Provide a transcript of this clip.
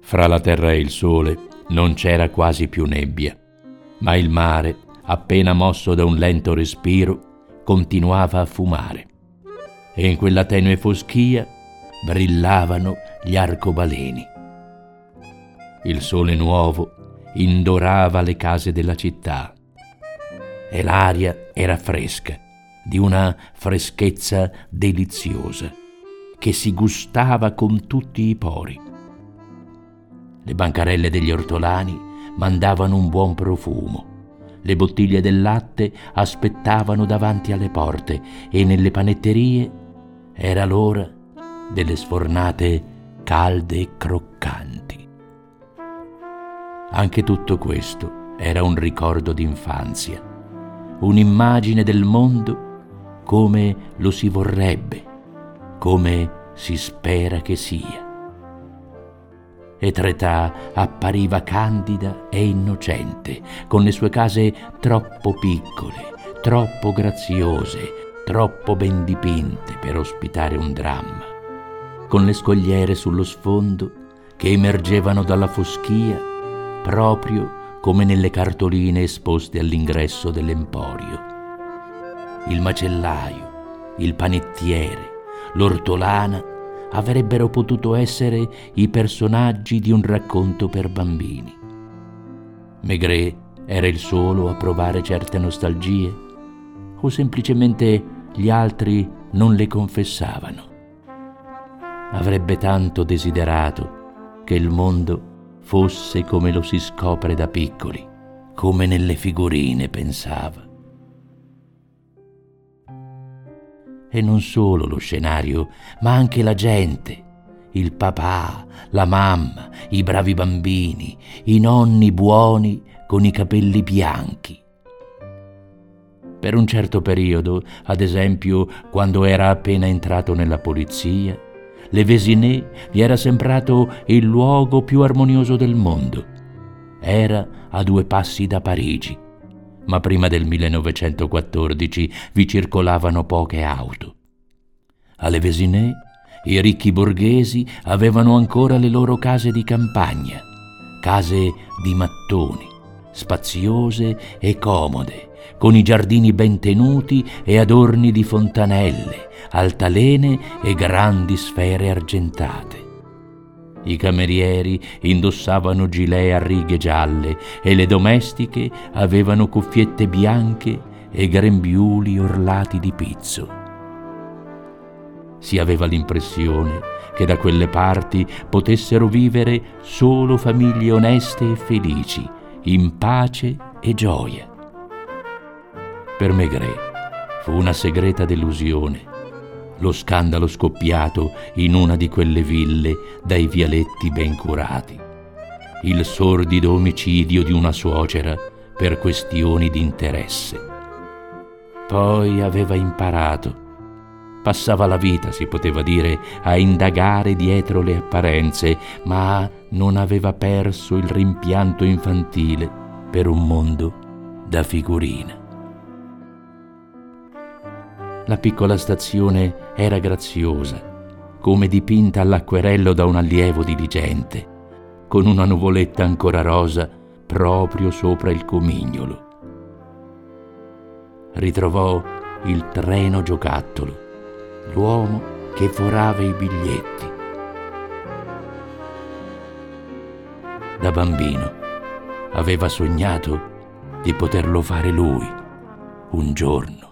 Fra la terra e il sole non c'era quasi più nebbia, ma il mare, appena mosso da un lento respiro, continuava a fumare. E in quella tenue foschia brillavano gli arcobaleni. Il sole nuovo indorava le case della città e l'aria era fresca, di una freschezza deliziosa, che si gustava con tutti i pori. Le bancarelle degli ortolani mandavano un buon profumo. Le bottiglie del latte aspettavano davanti alle porte e nelle panetterie era l'ora delle sfornate calde e croccanti. Anche tutto questo era un ricordo d'infanzia, un'immagine del mondo come lo si vorrebbe, come si spera che sia e Tretà appariva candida e innocente, con le sue case troppo piccole, troppo graziose, troppo ben dipinte per ospitare un dramma, con le scogliere sullo sfondo che emergevano dalla foschia proprio come nelle cartoline esposte all'ingresso dell'emporio. Il macellaio, il panettiere, l'ortolana avrebbero potuto essere i personaggi di un racconto per bambini. Maigret era il solo a provare certe nostalgie o semplicemente gli altri non le confessavano. Avrebbe tanto desiderato che il mondo fosse come lo si scopre da piccoli, come nelle figurine pensava. E non solo lo scenario, ma anche la gente, il papà, la mamma, i bravi bambini, i nonni buoni con i capelli bianchi. Per un certo periodo, ad esempio quando era appena entrato nella polizia, Le Vésinet gli era sembrato il luogo più armonioso del mondo. Era a due passi da Parigi ma prima del 1914 vi circolavano poche auto. Alle Vésinet i ricchi borghesi avevano ancora le loro case di campagna, case di mattoni, spaziose e comode, con i giardini ben tenuti e adorni di fontanelle, altalene e grandi sfere argentate. I camerieri indossavano gilet a righe gialle e le domestiche avevano cuffiette bianche e grembiuli orlati di pizzo. Si aveva l'impressione che da quelle parti potessero vivere solo famiglie oneste e felici, in pace e gioia. Per Maigret fu una segreta delusione lo scandalo scoppiato in una di quelle ville dai vialetti ben curati, il sordido omicidio di una suocera per questioni di interesse. Poi aveva imparato. Passava la vita, si poteva dire, a indagare dietro le apparenze, ma non aveva perso il rimpianto infantile per un mondo da figurina. La piccola stazione era graziosa, come dipinta all'acquerello da un allievo diligente, con una nuvoletta ancora rosa proprio sopra il comignolo. Ritrovò il treno giocattolo, l'uomo che forava i biglietti. Da bambino aveva sognato di poterlo fare lui un giorno.